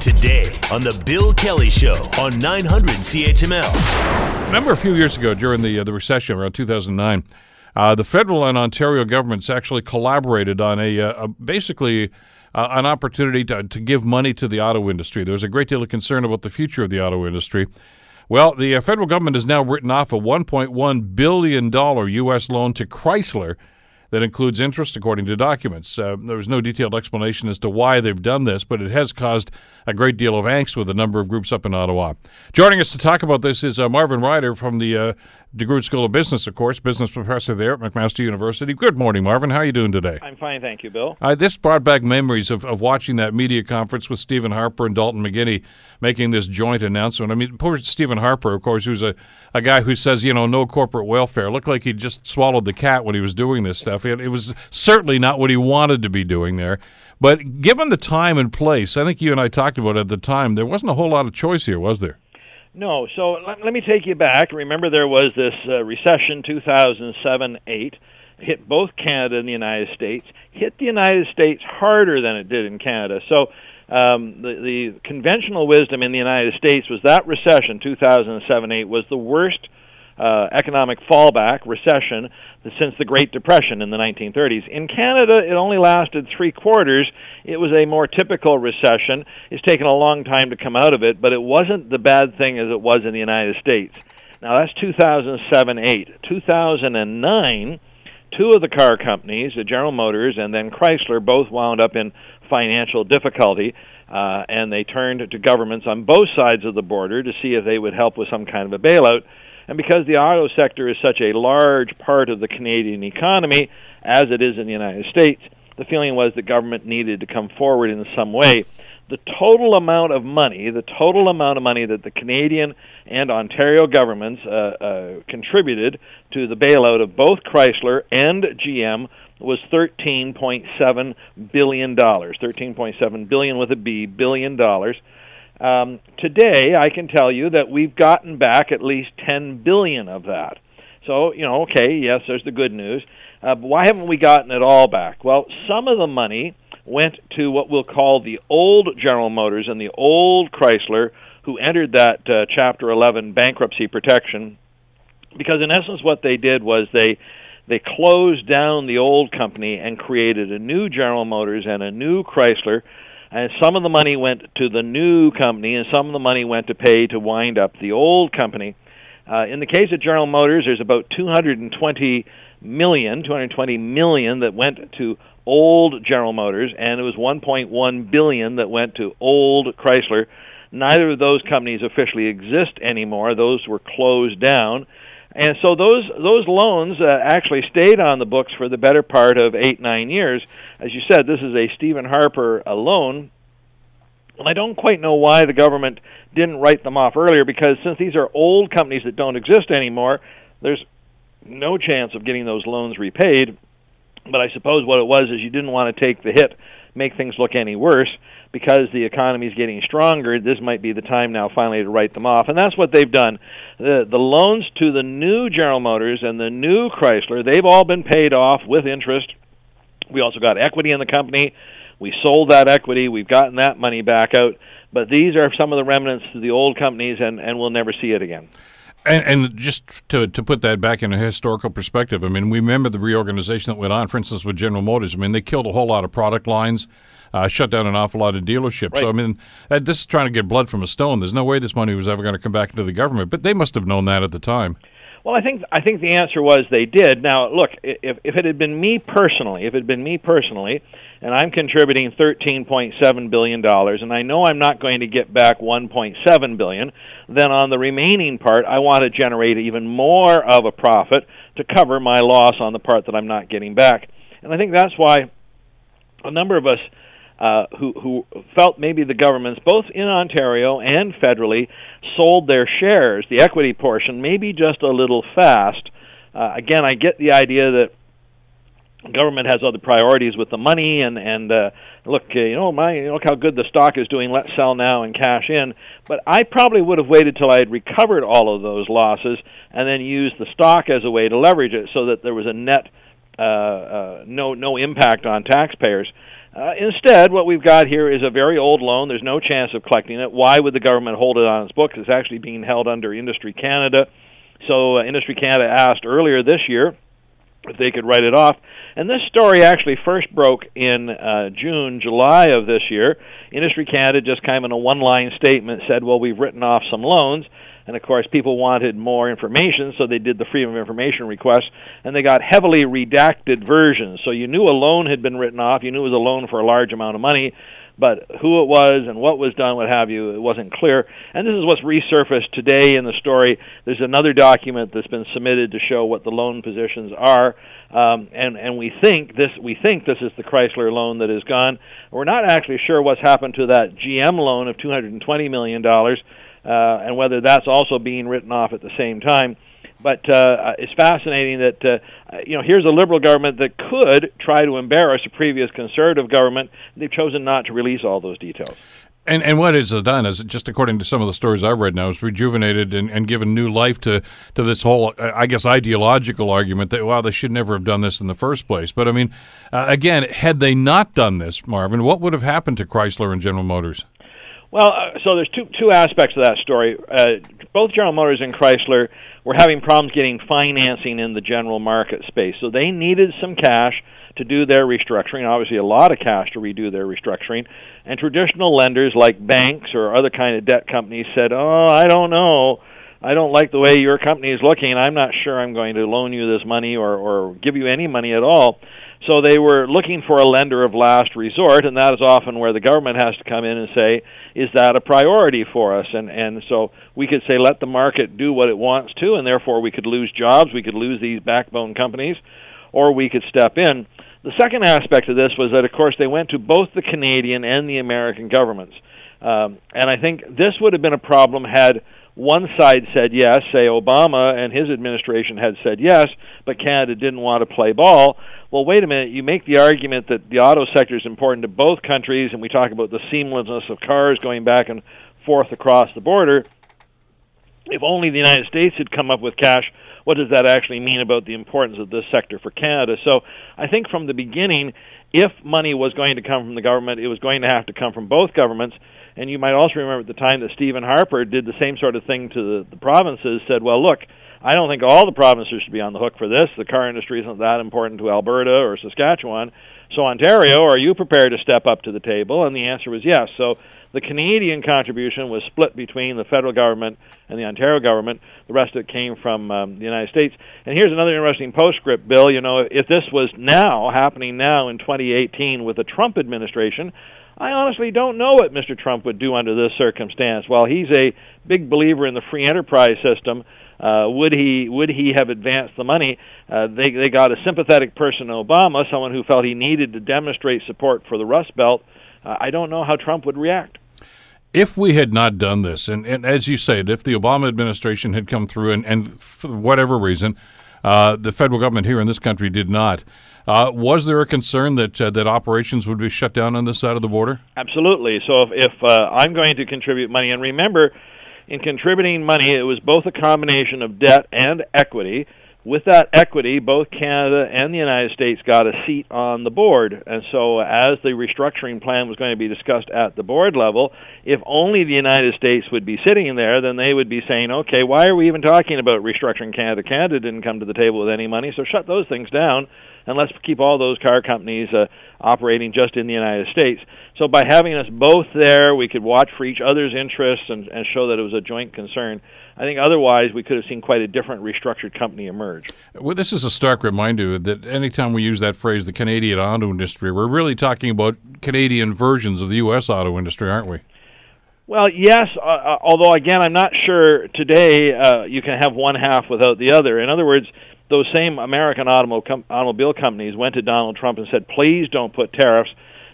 Today on The Bill Kelly Show on 900 CHML. Remember a few years ago during the uh, the recession around 2009, uh, the federal and Ontario governments actually collaborated on a, uh, a basically uh, an opportunity to, to give money to the auto industry. There was a great deal of concern about the future of the auto industry. Well, the uh, federal government has now written off a 1.1 billion dollar U.S. loan to Chrysler that includes interest, according to documents. Uh, there was no detailed explanation as to why they've done this, but it has caused a great deal of angst with a number of groups up in Ottawa. Joining us to talk about this is uh, Marvin Ryder from the uh, DeGroote School of Business, of course, business professor there at McMaster University. Good morning, Marvin. How are you doing today? I'm fine, thank you, Bill. Uh, this brought back memories of, of watching that media conference with Stephen Harper and Dalton McGuinty making this joint announcement. I mean, poor Stephen Harper, of course, who's a, a guy who says, you know, no corporate welfare. Looked like he just swallowed the cat when he was doing this stuff. It, it was certainly not what he wanted to be doing there. But given the time and place, I think you and I talked about it at the time, there wasn't a whole lot of choice here, was there? No, so let, let me take you back. Remember, there was this uh, recession, 2007 8, hit both Canada and the United States, hit the United States harder than it did in Canada. So um, the, the conventional wisdom in the United States was that recession, 2007 8, was the worst uh, economic fallback, recession, since the Great Depression in the 1930s. In Canada, it only lasted three quarters. It was a more typical recession. It's taken a long time to come out of it, but it wasn't the bad thing as it was in the United States. Now, that's 2007 8. 2009, two of the car companies, the General Motors and then Chrysler, both wound up in financial difficulty. Uh, and they turned to governments on both sides of the border to see if they would help with some kind of a bailout. And because the auto sector is such a large part of the Canadian economy, as it is in the United States, the feeling was that government needed to come forward in some way. The total amount of money, the total amount of money that the Canadian and Ontario governments uh, uh, contributed to the bailout of both Chrysler and GM was 13.7 billion dollars. 13.7 billion with a B, billion dollars. Um, today, I can tell you that we've gotten back at least 10 billion of that. So, you know, okay, yes, there's the good news. Uh, but why haven't we gotten it all back? Well, some of the money went to what we'll call the old General Motors and the old Chrysler, who entered that uh, Chapter 11 bankruptcy protection, because in essence, what they did was they they closed down the old company and created a new General Motors and a new Chrysler and some of the money went to the new company, and some of the money went to pay to wind up the old company. Uh, in the case of General Motors, there's about 220 million, 220 million that went to old General Motors, and it was 1.1 billion that went to old Chrysler. Neither of those companies officially exist anymore; those were closed down. And so those those loans uh, actually stayed on the books for the better part of eight nine years. As you said, this is a Stephen Harper uh, loan, and I don't quite know why the government didn't write them off earlier. Because since these are old companies that don't exist anymore, there's no chance of getting those loans repaid. But I suppose what it was is you didn't want to take the hit, make things look any worse because the economy is getting stronger, this might be the time now finally to write them off. And that's what they've done. The, the loans to the new General Motors and the new Chrysler, they've all been paid off with interest. We also got equity in the company. We sold that equity. We've gotten that money back out. But these are some of the remnants of the old companies, and, and we'll never see it again. And, and, just to to put that back in a historical perspective, I mean, we remember the reorganization that went on. For instance, with General Motors, I mean, they killed a whole lot of product lines uh, shut down an awful lot of dealerships. Right. So I mean, uh, this is trying to get blood from a stone. There's no way this money was ever going to come back into the government, but they must have known that at the time. Well, I think I think the answer was they did. Now, look, if if it had been me personally, if it had been me personally, and I'm contributing 13.7 billion dollars, and I know I'm not going to get back 1.7 billion, then on the remaining part, I want to generate even more of a profit to cover my loss on the part that I'm not getting back. And I think that's why a number of us uh, who who felt maybe the governments, both in Ontario and federally, sold their shares, the equity portion, maybe just a little fast. Uh, again, I get the idea that government has other priorities with the money and and uh, look uh, you know my look how good the stock is doing. Let's sell now and cash in. But I probably would have waited till I had recovered all of those losses and then used the stock as a way to leverage it so that there was a net uh, uh, no no impact on taxpayers Uh, instead, what we've got here is a very old loan. There's no chance of collecting it. Why would the government hold it on its books? It's actually being held under Industry Canada. So, uh, Industry Canada asked earlier this year if they could write it off. And this story actually first broke in uh, June, July of this year. Industry Canada just kind of in a one line statement said, well, we've written off some loans. And of course, people wanted more information, so they did the Freedom of Information request, and they got heavily redacted versions. So you knew a loan had been written off, you knew it was a loan for a large amount of money, but who it was and what was done, what have you, it wasn't clear. And this is what's resurfaced today in the story. There's another document that's been submitted to show what the loan positions are, um, and and we think this we think this is the Chrysler loan that is gone. We're not actually sure what's happened to that GM loan of 220 million dollars uh, and whether that's also being written off at the same time. But uh, it's fascinating that uh, you know here's a liberal government that could try to embarrass a previous conservative government. They've chosen not to release all those details. And and what it's done is just according to some of the stories I've read now, is rejuvenated and, and given new life to to this whole I guess ideological argument that well they should never have done this in the first place. But I mean, uh, again, had they not done this, Marvin, what would have happened to Chrysler and General Motors? Well, uh, so there's two two aspects of that story. Uh, both General Motors and Chrysler were having problems getting financing in the general market space, so they needed some cash to do their restructuring. Obviously, a lot of cash to redo their restructuring. And traditional lenders like banks or other kind of debt companies said, "Oh, I don't know." I don't like the way your company is looking. I'm not sure I'm going to loan you this money or, or give you any money at all. So they were looking for a lender of last resort, and that is often where the government has to come in and say, "Is that a priority for us?" And and so we could say, "Let the market do what it wants to," and therefore we could lose jobs, we could lose these backbone companies, or we could step in. The second aspect of this was that, of course, they went to both the Canadian and the American governments, um, and I think this would have been a problem had one side said yes, say Obama and his administration had said yes, but Canada didn't want to play ball. Well, wait a minute, you make the argument that the auto sector is important to both countries, and we talk about the seamlessness of cars going back and forth across the border. If only the United States had come up with cash, what does that actually mean about the importance of this sector for Canada? So I think from the beginning, if money was going to come from the government, it was going to have to come from both governments and you might also remember at the time that Stephen Harper did the same sort of thing to the, the provinces, said, well, look, I don't think all the provinces should be on the hook for this. The car industry isn't that important to Alberta or Saskatchewan. So, Ontario, are you prepared to step up to the table? And the answer was yes. So, the Canadian contribution was split between the federal government and the Ontario government. The rest of it came from um, the United States. And here's another interesting postscript, Bill. You know, if this was now happening now in 2018 with the Trump administration, I honestly don't know what Mr. Trump would do under this circumstance. While he's a big believer in the free enterprise system, uh, would he would he have advanced the money? Uh, they they got a sympathetic person, Obama, someone who felt he needed to demonstrate support for the Rust Belt. Uh, I don't know how Trump would react. If we had not done this, and, and as you said, if the Obama administration had come through, and, and for whatever reason, uh, the federal government here in this country did not, uh, was there a concern that uh, that operations would be shut down on this side of the border? Absolutely. So if, if uh, I'm going to contribute money, and remember, in contributing money, it was both a combination of debt and equity with that equity, both Canada and the United States got a seat on the board. And so, as the restructuring plan was going to be discussed at the board level, if only the United States would be sitting there, then they would be saying, okay, why are we even talking about restructuring Canada? Canada didn't come to the table with any money, so shut those things down and let's keep all those car companies uh, operating just in the United States. So, by having us both there, we could watch for each other's interests and, and show that it was a joint concern. I think otherwise we could have seen quite a different restructured company emerge. Well, this is a stark reminder that anytime we use that phrase, the Canadian auto industry, we're really talking about Canadian versions of the U.S. auto industry, aren't we? Well, yes, uh, uh, although again, I'm not sure today uh, you can have one half without the other. In other words, those same American automobile companies went to Donald Trump and said, please don't put tariffs.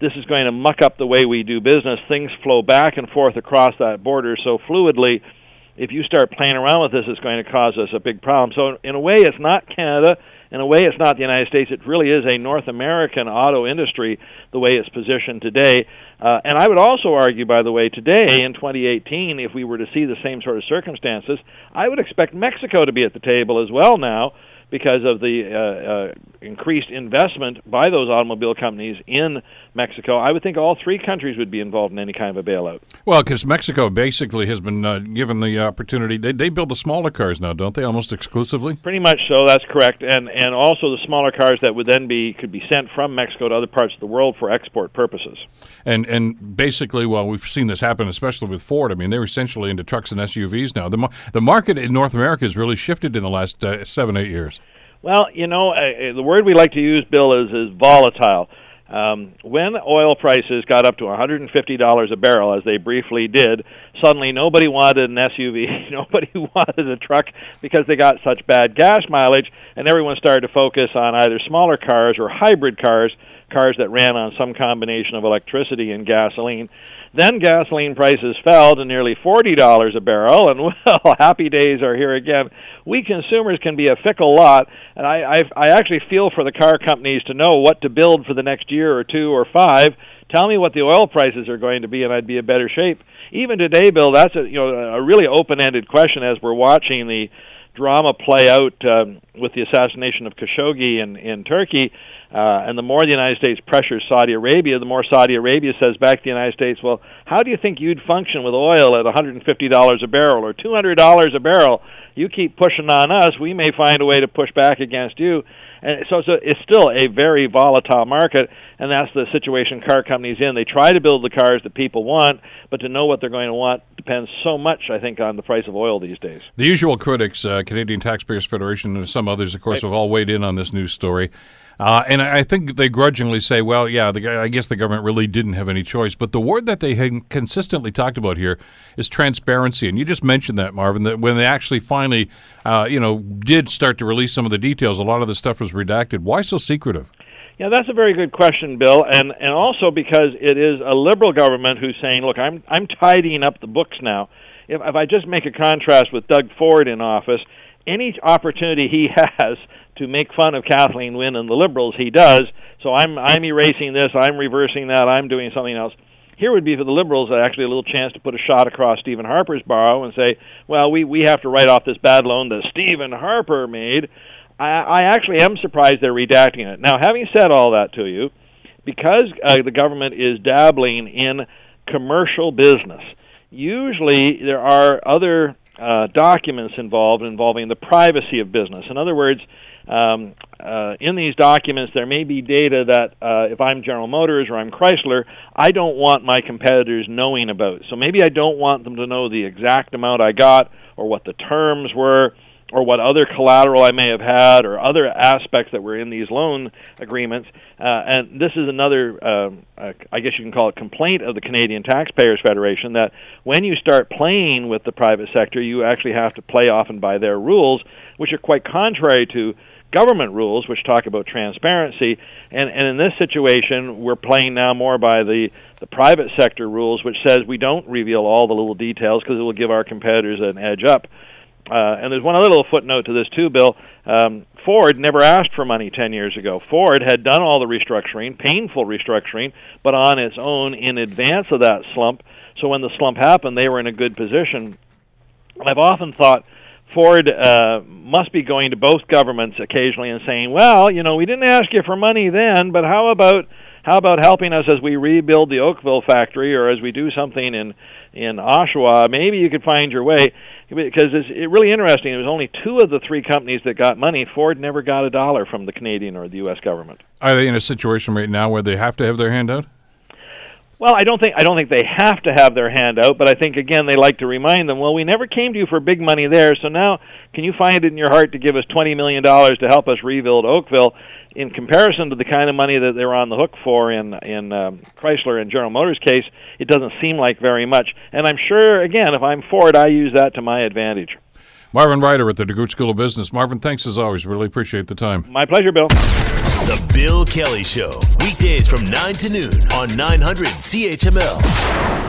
This is going to muck up the way we do business. Things flow back and forth across that border so fluidly if you start playing around with this, it's going to cause us a big problem. So, in a way, it's not Canada. In a way, it's not the United States. It really is a North American auto industry the way it's positioned today. Uh, and I would also argue, by the way, today in 2018, if we were to see the same sort of circumstances, I would expect Mexico to be at the table as well now because of the uh, uh, increased investment by those automobile companies in Mexico, I would think all three countries would be involved in any kind of a bailout. Well, because Mexico basically has been uh, given the opportunity. They, they build the smaller cars now, don't they? Almost exclusively. Pretty much so. That's correct. And and also the smaller cars that would then be could be sent from Mexico to other parts of the world for export purposes. And and basically, well, we've seen this happen, especially with Ford. I mean, they're essentially into trucks and SUVs now. The the market in North America has really shifted in the last uh, seven eight years. Well, you know, uh, the word we like to use, Bill, is is volatile. Um, when oil prices got up to $150 a barrel, as they briefly did, suddenly nobody wanted an SUV, nobody wanted a truck because they got such bad gas mileage, and everyone started to focus on either smaller cars or hybrid cars, cars that ran on some combination of electricity and gasoline. Then gasoline prices fell to nearly $40 a barrel, and well, happy days are here again. We consumers can be a fickle lot, and I, I, I actually feel for the car companies to know what to build for the next year or two or five. Tell me what the oil prices are going to be, and I'd be in better shape. Even today, Bill, that's a you know a really open-ended question as we're watching the drama play out um, with the assassination of Khashoggi in, in Turkey. Uh, and the more the United States pressures Saudi Arabia, the more Saudi Arabia says back to the United States, well, how do you think you'd function with oil at $150 a barrel or $200 a barrel? You keep pushing on us, we may find a way to push back against you. And so, so it's still a very volatile market, and that's the situation car companies in. They try to build the cars that people want, but to know what they're going to want depends so much, I think, on the price of oil these days. The usual critics, uh, Canadian Taxpayers Federation, and some others, of course, right. have all weighed in on this news story. Uh, and I think they grudgingly say, well, yeah, the, I guess the government really didn't have any choice. But the word that they had consistently talked about here is transparency. And you just mentioned that, Marvin, that when they actually finally, uh, you know, did start to release some of the details, a lot of the stuff was redacted. Why so secretive? Yeah, that's a very good question, Bill, and and also because it is a liberal government who's saying, "Look, I'm I'm tidying up the books now." If, if I just make a contrast with Doug Ford in office, any opportunity he has to make fun of Kathleen Wynne and the liberals, he does. So I'm I'm erasing this, I'm reversing that, I'm doing something else. Here would be for the liberals actually a little chance to put a shot across Stephen Harper's bow and say, well, we we have to write off this bad loan that Stephen Harper made. I, I actually am surprised they're redacting it. Now, having said all that to you, because uh, the government is dabbling in commercial business, usually there are other uh, documents involved involving the privacy of business. In other words, um, uh, in these documents, there may be data that uh, if I'm General Motors or I'm Chrysler, I don't want my competitors knowing about. So maybe I don't want them to know the exact amount I got or what the terms were or what other collateral I may have had, or other aspects that were in these loan agreements. Uh, and this is another, uh, uh, I guess you can call it, complaint of the Canadian Taxpayers Federation that when you start playing with the private sector, you actually have to play often by their rules, which are quite contrary to government rules, which talk about transparency. And, and in this situation, we're playing now more by the, the private sector rules, which says we don't reveal all the little details because it will give our competitors an edge up. Uh, and there's one other little footnote to this too, Bill. Um, Ford never asked for money 10 years ago. Ford had done all the restructuring, painful restructuring, but on its own in advance of that slump. So when the slump happened, they were in a good position. I've often thought Ford uh, must be going to both governments occasionally and saying, "Well, you know, we didn't ask you for money then, but how about how about helping us as we rebuild the Oakville factory or as we do something in in Oshawa? Maybe you could find your way." Because it's it really interesting. It was only two of the three companies that got money. Ford never got a dollar from the Canadian or the U.S. government. Are they in a situation right now where they have to have their hand out? Well, I don't think I don't think they have to have their hand out, but I think again they like to remind them. Well, we never came to you for big money there, so now can you find it in your heart to give us twenty million dollars to help us rebuild Oakville? In comparison to the kind of money that they're on the hook for in in um, Chrysler and General Motors case, it doesn't seem like very much. And I'm sure, again, if I'm Ford, I use that to my advantage. Marvin Ryder at the DeGroote School of Business. Marvin, thanks as always. Really appreciate the time. My pleasure, Bill. The Bill Kelly Show, weekdays from 9 to noon on 900 CHML.